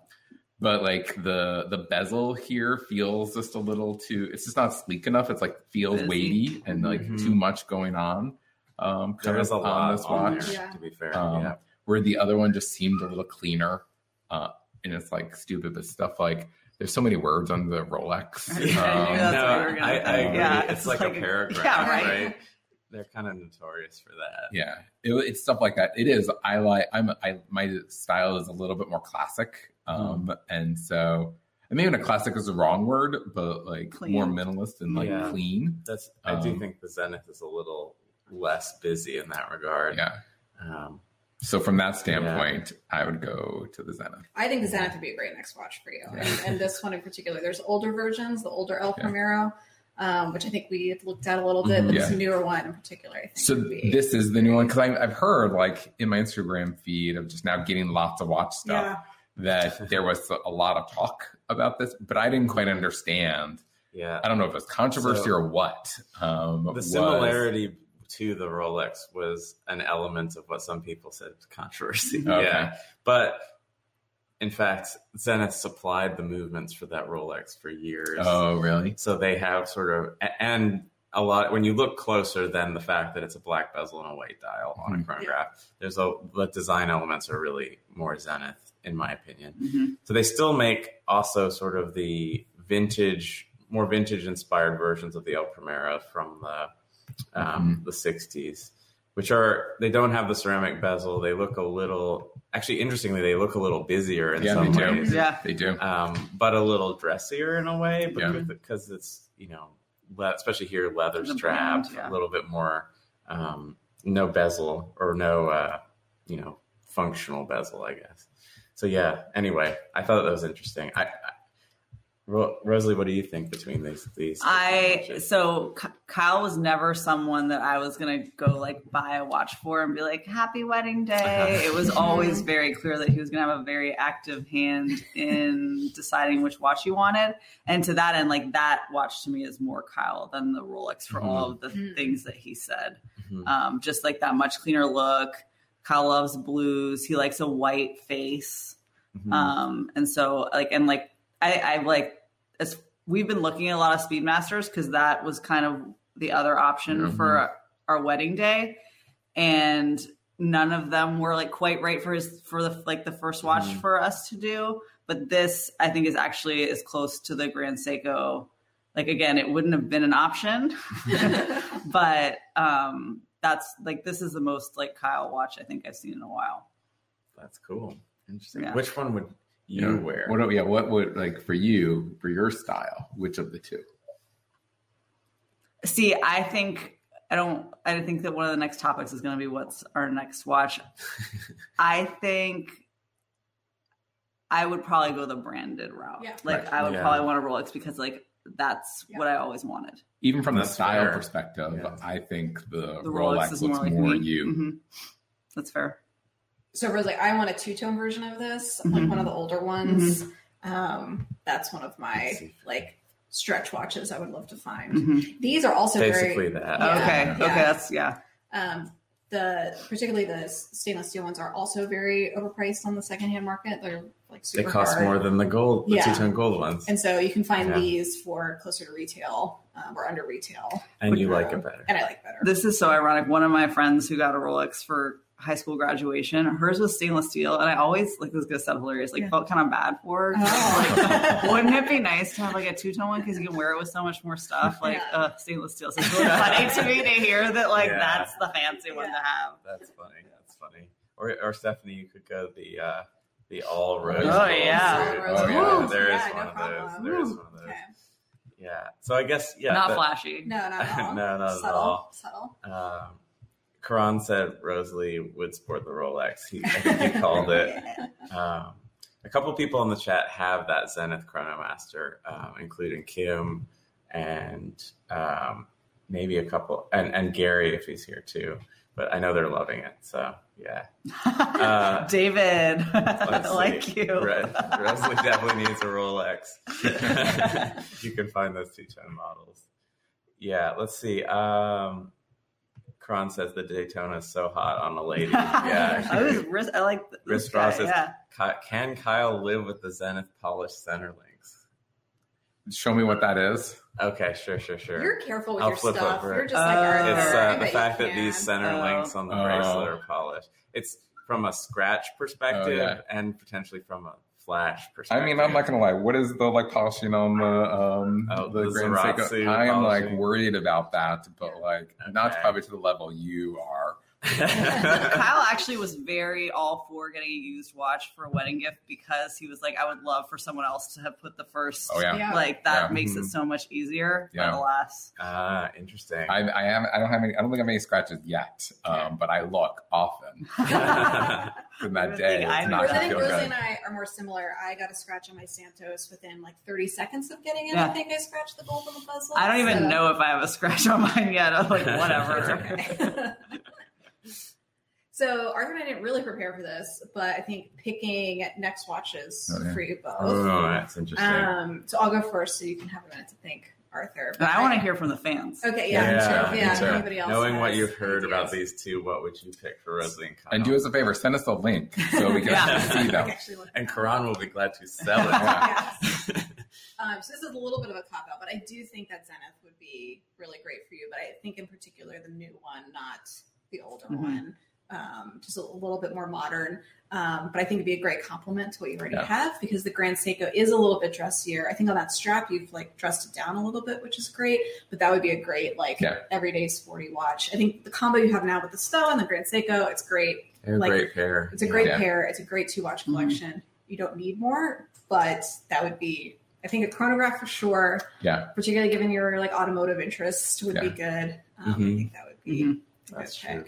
but like the the bezel here feels just a little too. It's just not sleek enough. It's like feels weighty and like Mhm. too much going on. Um, There is a lot on this on watch there, Yeah. to be fair. Um, yeah. where the other one just seemed a little cleaner. Uh, and it's like stupid, but stuff like there's so many words on the Rolex. Um, that's no, what you were gonna I, I agree. Yeah, it's, it's like, like a a- paragraph, yeah, right? right. They're kind of notorious for that. yeah, it, it's stuff like that. It is. I like. I'm. I my style is a little bit more classic. Um, Mm-hmm. and so. And maybe a classic is the wrong word, but like Clean. more minimalist and like Yeah. clean. That's. I do Um, think the Zenith is a little less busy in that regard. Yeah. Um, So from that standpoint, I would go to the Zenith. I think the Zenith would be a great next watch for you. And, and this one in particular, there's older versions, the older El Yeah. Primero, um, which I think we had looked at a little bit, but Mhm. this newer one in particular, I think. So this is the new one because I've heard like in my Instagram feed of just now getting lots of watch stuff. yeah. that there was a lot of talk about this, but I didn't quite understand. yeah. I don't know if it was controversy So- or what. Um, The was- similarity to the Rolex was an element of what some people said controversy. Okay. Yeah. But in fact, Zenith supplied the movements for that Rolex for years. Oh, really? So they have sort of, and a lot, when you look closer than the fact that it's a black bezel and a white dial on a Mhm. chronograph, there's a, the design elements are really more Zenith, in my opinion. Mhm. So they still make also sort of the vintage, more vintage inspired versions of the El Primero from the um, the 60s, which are they don't have the ceramic bezel. They look a little, actually, interestingly, they look a little busier in Yeah, some they do. ways, Yeah. They do. um, but a little dressier in a way, Yeah. because because it's you know, le- especially here, leather The strap, yeah. a little bit more, um, no bezel or no, uh, you know, functional bezel, I guess. So yeah. Anyway, I thought that was interesting. I, I Ro- Rosalie, what do you think between these these? I so Ky- Kyle was never someone that I was gonna go like buy a watch for and be like happy wedding day. Uh-huh. It was always very clear that he was gonna have a very active hand in deciding which watch he wanted, and to that end, like that watch to me is more Kyle than the Rolex for all of the Mhm. things that he said. Mhm. Um, just like that much cleaner look. Kyle loves blues. He likes a white face. Mhm. Um, and so like, and like, I, I like, as we've been looking at a lot of Speedmasters because that was kind of the other option Mhm. for our wedding day. And none of them were like quite right for his, for the, like the first watch Mhm. for us to do. But this, I think, is actually as close to the Grand Seiko. Like, again, it wouldn't have been an option, but, um, that's like, this is the most like Kyle watch I think I've seen in a while. That's cool. Interesting. Yeah. Which one would you Yeah. wear? What? Yeah. What would like for you for your style? Which of the two? See, I think I don't. I think that one of the next topics is going to be what's our next watch. I think I would probably go the branded route. Yeah. Like Right. I would Yeah. probably want a Rolex because like that's Yeah. what I always wanted. Even from the style fair. perspective, Yeah. I think the, The Rolex, Rolex, is looks more like more me. you. Mhm. That's fair. So Rose, like, I want a two tone version of this, like Mhm. one of the older ones. Um, that's one of my like stretch watches I would love to find. Mhm. These are also Basically very that. Yeah. okay. yeah. Okay. That's yeah. um, the particularly the stainless steel ones are also very overpriced on the secondhand market. They're like They cost hard. more than the gold, the Yeah. two tone gold ones, and so you can find Yeah. these for closer to retail um, or under retail, and you like it better. and I like better. This is so ironic. One of my friends who got a Rolex for high school graduation, hers was stainless steel, and I always like this is gonna sound hilarious. Like Yeah. felt kind of bad for her. Oh. Like, wouldn't it be nice to have like a two tone one because you can wear it with so much more stuff, like Yeah. uh, stainless steel? So it's really funny to me to hear that like Yeah. that's the fancy one to have. That's funny. That's funny. Or, or Stephanie, you could go the uh, the all rose. Oh, yeah. Rose Oh, yeah. gold. There is Yeah, no one of those. problem. There is one of those. Okay. Yeah. So I guess yeah. Not that- flashy. No, not at all. No, not at subtle, all. Subtle. Um, Karan said Rosalie would sport the Rolex. He, I think he called it. Um, a couple people in the chat have that Zenith Chronomaster, um, including Kim and um, maybe a couple, and, and Gary if he's here too. But I know they're loving it. So yeah, Uh, David, I like see. you. Ro- Rosalie definitely needs a Rolex. you can find those two tone models. Yeah, let's see. Um, Karan says the Daytona is so hot on a lady. Yeah, I was wrist. I like this Wrist guy, process. Yeah. Can Kyle live with the Zenith polished center links? Show me what that is. Okay, sure, sure, sure. You're careful with I'll your flip stuff. over You're it. just like Uh, it's uh, the fact that these center Oh. links on the Oh. bracelet are polished. It's from a scratch perspective Oh, yeah. and potentially from a flash I mean, I'm not gonna lie. What is the like polishing on the um Oh, the, the Grand Seiko? I am like worried about that, but like not probably to the level you are. Kyle actually was very all for getting a used watch for a wedding gift because he was like, I would love for someone else to have put the first. Oh yeah, Yeah. Like that Yeah. makes Mhm. it so much easier. Yeah. But alas, ah, interesting. I I am I don't have any I don't think I have any scratches yet, um, but I look often. In that day, thing I it's know not I think Rosie good. and I are more similar. I got a scratch on my Santos within like 30 seconds of getting it. Yeah. I think I scratched the gold on the bezel. I don't even so- know if I have a scratch on mine yet. I'm like, whatever. It's okay. So Arthur and I didn't really prepare for this, but I think picking next watches Oh, yeah. for you both. oh, that's interesting. Um, so I'll go first, so you can have a minute to think, Arthur. And I want to hear from the fans. Okay, yeah, Yeah, me too. me yeah. too. Anybody else? Knowing what you've heard about these two, what would you pick for Rosalie and Kyle? And do us a favor, send us a link so we can Yeah. see them. can actually look and at Karan will be glad to sell it. Um, so this is a little bit of a cop out, but I do think that Zenith would be really great for you. But I think in particular the new one, not the older Mhm. one, um, just a little bit more modern. Um, but I think it'd be a great compliment to what you already Yeah. have because the Grand Seiko is a little bit dressier. I think on that strap you've like dressed it down a little bit, which is great. But that would be a great like Yeah. everyday sporty watch. I think the combo you have now with the Stowa and the Grand Seiko, it's great. A Like, great pair. It's a great Yeah. pair. It's a great two watch Mhm. collection. You don't need more, but that would be, I think, a chronograph for sure. Yeah. Particularly given your like automotive interest, would be good. Um, I Mhm. think that would be Mhm. A good That's true.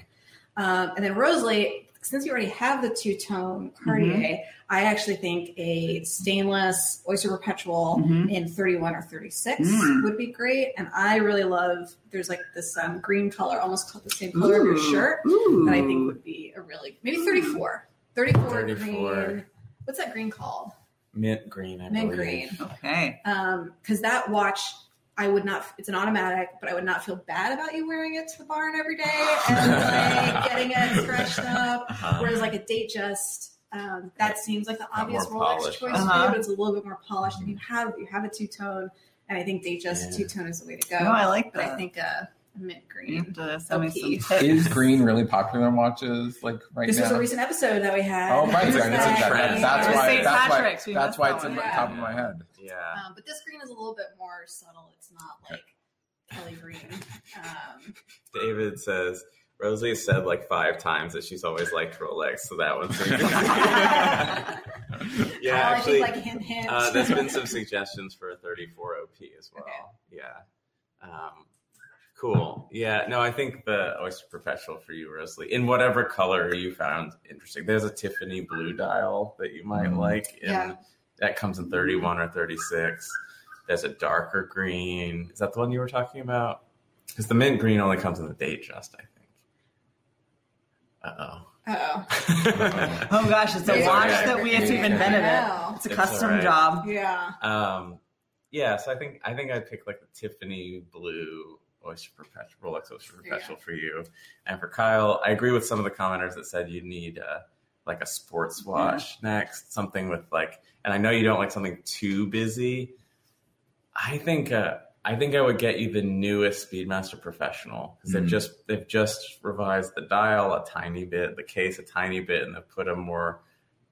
Um, and then Rosalie, since you already have the two tone Cartier, Mm-hmm. I actually think a stainless Oyster Perpetual Mhm. in 31 or 36 Mm. would be great. And I really love, there's like this um, green color, almost the same color of your shirt Ooh. that I think would be a really maybe 34. 34, 34. green. What's that green called? Mint green, I Mint believe. green. Okay. Um, because that watch, I would not. It's an automatic, but I would not feel bad about you wearing it to the barn every day and like getting it scratched up. Uh-huh. Whereas like a date just. Um, that seems like the obvious Rolex polish. choice Uh-huh. for you, but it's a little bit more polished. And you have you have a two tone, and I think date just Yeah. two tone is the way to go. No, I like but I think uh, a mint green. have to send me OP. some tips. Is green really popular in watches like right This now? was a recent episode that we had. Oh, right. It's sorry, a that's, that- trend. that's why. St. That's why. Patrick's, we That's why it's in the Yeah. top of my head. Yeah. Um, but this green is a little bit more subtle. It's not like Kelly green. Um, David says Rosalie said like five times that she's always liked Rolex, so that one's yeah. Kyle, Actually, like hint, hint. uh, there's been some suggestions for a 34 OP as well. Okay. Yeah. Um, cool. Yeah. No, I think the Oyster Professional for you, Rosalie, in whatever color you found interesting. There's a Tiffany blue dial that you might Mhm. like. In, Yeah. That comes in 31 or 36. There's a darker green. Is that the one you were talking about? Because the mint green only comes in the date just, I think. Uh Oh, oh. Oh gosh, it's a It's watch okay. that we have to Yeah. invented it. It's a It's custom all right. job. yeah. Um, yeah, so I think I think I'd pick like the Tiffany blue Oyster Perpetual, Rolex Oyster Yeah. Perpetual for you, and for Kyle, I agree with some of the commenters that said you need uh, like a sports watch next, something with like, and I know you don't like something too busy. I think uh, I think I would get you the newest Speedmaster Professional because they've Mhm. just they've just revised the dial a tiny bit, the case a tiny bit, and they've put a more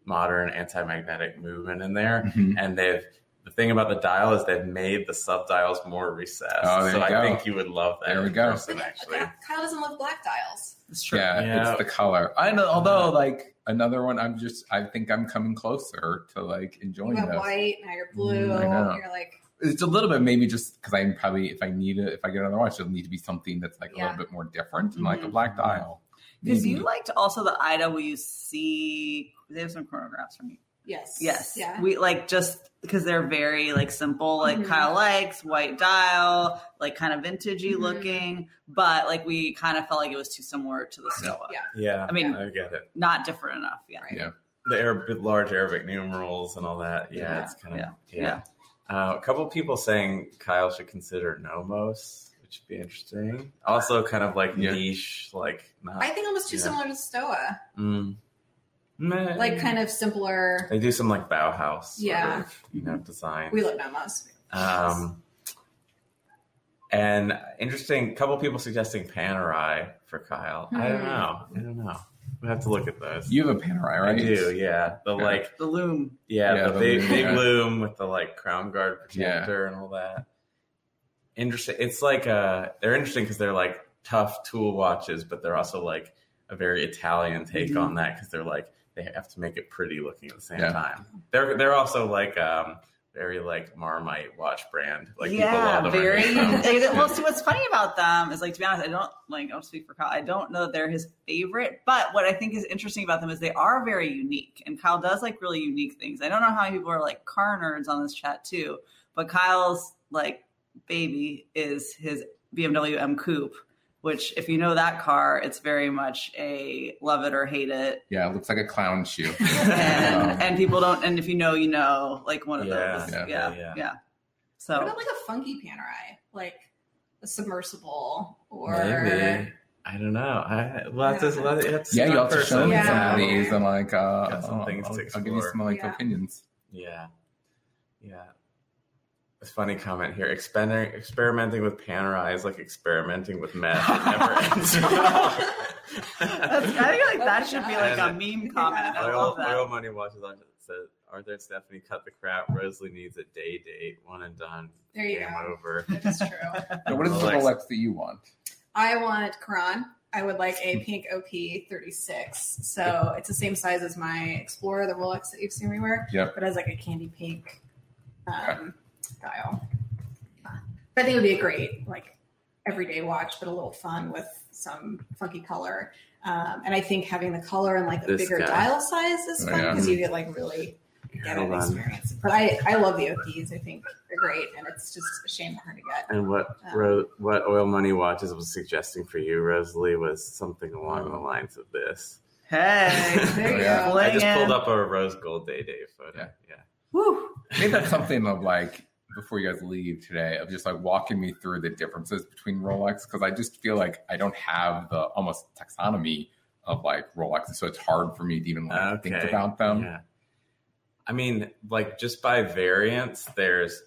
modern anti-magnetic movement in there Mhm. and they've the thing about the dial is they've made the sub dials more recessed. Oh, there so you I think you would love that. There we go. person, actually. Kyle doesn't love black dials. It's true. Yeah, Yeah. it's the color. I know. Although, like another one, I'm just. I think I'm coming closer to like You enjoying got this. white, now you're blue. Mm, I know. You're like, It's a little bit maybe just because I'm probably if I need it, if I get another watch, it'll need to be something that's like a little bit more different and like a Mhm. black dial. Because you liked also the IWC. They have some chronographs from you. Yes. Yes. Yeah. We like just because they're very like simple, like Mhm. Kyle likes white dial, like kind of vintagey Mhm. looking, but like we kind of felt like it was too similar to the Stowa. Yeah. Yeah, I mean- I get it. Not different enough. Yeah. Right. Yeah. The Arabic, large Arabic numerals and all that. Yeah, Yeah, it's kind of yeah, yeah. Uh, a couple people saying Kyle should consider Nomos, which would be interesting. Also, kind of like Yeah. niche, like not. I think almost too Yeah. similar to Stowa. mm, meh. Like kind of simpler. They do some like Bauhaus, sort Yeah. of, you know, design. We love Bauhaus. Um, and interesting, couple people suggesting Panerai for Kyle. I don't Hmm. know. I don't know. We have to look at those. You have a Panerai, right? I do, yeah. The Yeah. like, The loom. yeah, Yeah, the, the big, loom, big yeah. loom with the like crown guard Yeah. protector and all that. Interesting. It's like uh, they're interesting because they're like tough tool watches, but they're also like a very Italian take Mhm. on that because they're like they have to make it pretty looking at the same Yeah. time. They're they're also like um very like Marmite watch brand. Like yeah, very. Yeah. they- well, see, what's funny about them is like to be honest, I don't like. I don't speak for Kyle. I don't know that they're his favorite, but what I think is interesting about them is they are very unique, and Kyle does like really unique things. I don't know how many people are like car nerds on this chat too, but Kyle's like baby is his BMW M Coupe. Which, if you know that car, it's very much a love it or hate it, Yeah, it looks like a clown shoe. and, Um, and people don't. And if you know, you know, like one of Yeah, those, yeah, yeah, yeah. yeah. So What about like a funky Panerai? Like a submersible or Maybe. I don't know. I we'll have to, Yeah. we'll have to see yeah, you have to show me Yeah. some of these and like uh, some I'll- things I'll, to I'll give you some like Yeah. opinions. Yeah. Yeah. A funny comment here. Exper- experimenting with Panerai is like experimenting with meth. It never ends well. I feel like that should be like a And- meme comment. I oil, love that. oil money watches on it says Arthur and Stephanie cut the crap. Rosalie needs a day date. One and done. There you Game go. over. That's true. So what is the Rolex. Rolex that you want? I want Quran. I would like a pink OP 36. So it's the same size as my Explorer, the Rolex that you've seen me wear, Yep. but it has like a candy pink um, dial. I think it would be a great like everyday watch, but a little fun with some funky color. Um, and I think having the color and like a This bigger guy. dial size is Oh, fun yeah. because you get like really get Hold an on. experience. But I, I love the OPs. I think they're great, and it's just a shame they're hard to get. And what Um, Ro- what oil money watches was suggesting for you, Rosalie, was something along the lines of this. Hey, There you Yeah. go. I just pulled up a rose gold day day photo. Yeah. yeah. Woo. Maybe that's something of like before you guys leave today of just like walking me through the differences between Rolex because I just feel like I don't have the almost taxonomy of like Rolex, so it's hard for me to even like think about them. Yeah. I mean, like just by variance, there's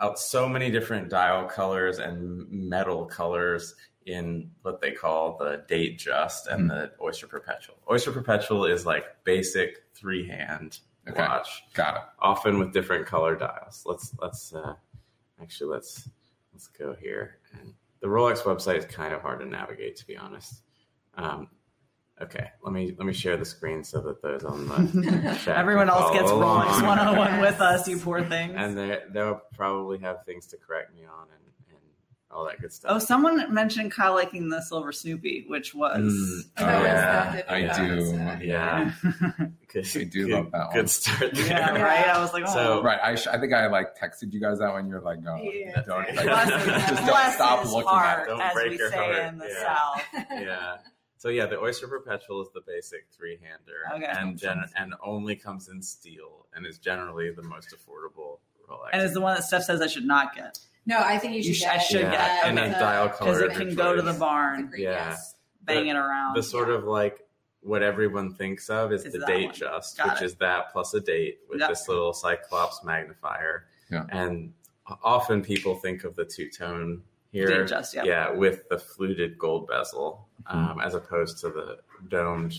out so many different dial colors and metal colors in what they call the date just and hmm. the Oyster Perpetual. Oyster Perpetual is like basic three hand Okay. watch, Got it. often with different color dials. Let's let's uh actually let's let's go here and the Rolex website is kind of hard to navigate, to be honest. Um, okay, let me let me share the screen so that those on the chat Everyone else gets follow Rolex along. one on one Yes. with us, you poor things. and they they'll probably have things to correct me on and, and all that good stuff. oh, someone mentioned Kyle liking the silver Snoopy, which was Mm, I Oh, yeah, I do. yeah, yeah, good, I do good, love that one. Good start there. yeah, right. I was like, oh, So- Right. I, sh- I think I like texted you guys that when you're like, no, Yeah. don't, like, just don't stop looking heart, at Don't as break we your say heart. in the Yeah. South. yeah. So yeah, the Oyster Perpetual is the basic three hander, Okay. and gen- and only comes in steel, and is generally the most affordable Rolex. And is the one that Steph says I should not get No, I think you should. You sh- get I should yeah, get and okay. a dial because it can go to the barn, Yeah. yes. bang it around. The sort of like what everyone thinks of is, Is the date one. just, Got which it. is that plus a date with Yep. this little Cyclops magnifier. Yeah. And often people think of the two tone here. Date just, yep. Yeah, with the fluted gold bezel, Mm-hmm. um, as opposed to the domed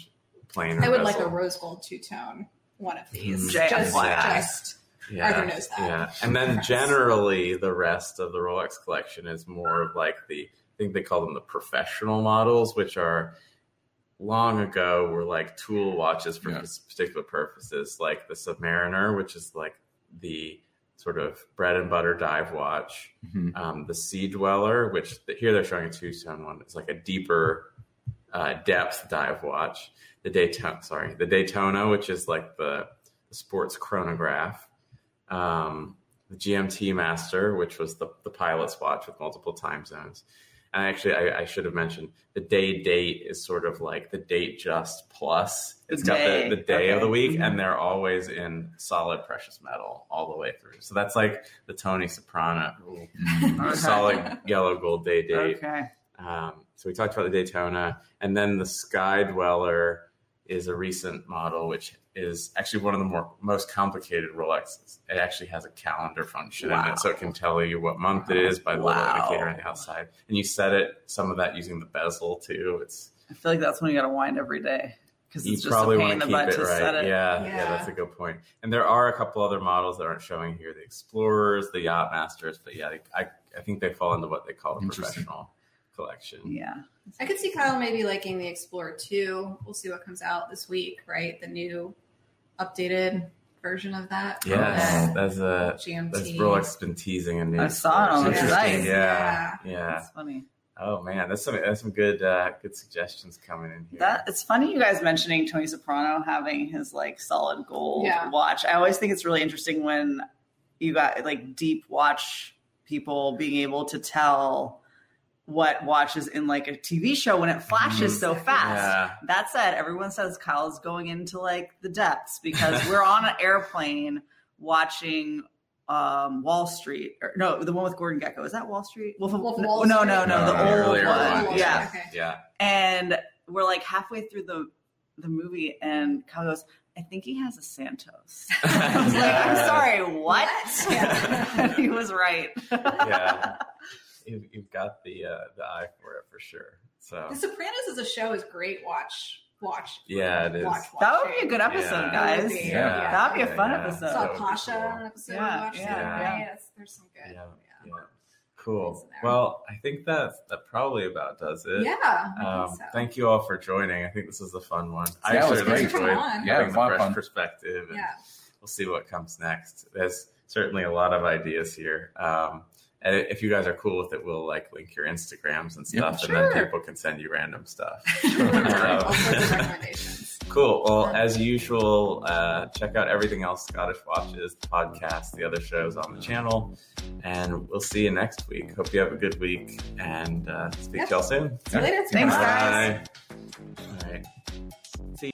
plain. I would like a rose gold two tone one of these. Mm. Just, JFYI. Just Arthur knows that. Yeah, and then Yes. generally the rest of the Rolex collection is more of like the I think they call them the professional models, which are long ago were like tool watches for Yeah. particular purposes, like the Submariner, which is like the sort of bread and butter dive watch. Mhm. Um, the Sea Dweller, which here they're showing a two tone one, it's like a deeper uh, depth dive watch. The Daytona, sorry, the Daytona, which is like the, the sports chronograph. Um, the GMT Master, which was the, the pilot's watch with multiple time zones. And actually, I, I should have mentioned the day date is sort of like the date just plus. It's got the, the day of the Okay. week, Mhm. and they're always in solid precious metal all the way through. So that's like the Tony Soprano Mhm. Okay. solid yellow gold day date. Okay. Um, so we talked about the Daytona, and then the Sky Dweller is a recent model, which is actually one of the more most complicated Rolexes. It actually has a calendar function in it, so it can tell you what month it is by the little indicator on the outside, and you set it some of that using the bezel too. It's I feel like that's when you got to wind every day because you it's just a probably pain want in to the keep butt it to right. set it. Yeah, yeah, Yeah. that's a good point. And there are a couple other models that aren't showing here: the Explorers, the Yacht Masters. But yeah, I I think they fall into what they call a professional collection. Yeah. I could see Kyle maybe liking the Explorer 2. We'll see what comes out this week, right? The new updated version of that. Yes, that's a GMT. that's Rolex has been teasing a new. I saw it on the Interesting. site. Yeah, yeah. That's funny. Oh man, that's some that's some good uh, good suggestions coming in here. That it's funny you guys mentioning Tony Soprano having his like solid gold Yeah. watch. I always think it's really interesting when you got like deep watch people being able to tell what watches in like a TV show when it flashes so fast. yeah, That said, everyone says Kyle's going into like the depths because we're on an airplane watching um, Wall Street. Or, no, the one with Gordon Gekko. Is that Wall Street? Wolf of, Wolf of no, Wall no, Street. no, no, No, the the old one. one. Yeah. Okay. yeah. And we're like halfway through the the movie, and Kyle goes, "I think he has a Santos." I was like, "I'm sorry, what?" What? Yeah. he was right. Yeah. You've, you've got the uh, the eye for it for sure. So The Sopranos as a show is great watch. Watch. Yeah, it is. Watch, That would be a good episode, Yeah. guys. It would Yeah. That'd be a fun Yeah. episode. Saw That would be Pasha cool. an episode Yeah, we watched the yeah. other There's some good. yeah, Yeah. yeah. Cool. It's in there. Well, I think that that probably about does it. Yeah. I think Um, so. Thank you all for joining. I think this was a fun one. I Yeah, it was great. enjoyed Fun. Yeah, having was a fresh fun. perspective. And Yeah. we'll see what comes next. There's certainly a lot of ideas here. Um, and if you guys are cool with it, we'll like link your Instagrams and stuff, and then people can send you random stuff. All sorts of recommendations. Cool. Well, as usual, uh, check out everything else Scottish Watches, the podcast, the other shows on the channel, and we'll see you next week. Hope you have a good week, and uh, speak Yeah. to y'all soon. See you later. Thanks, Bye. guys. Bye.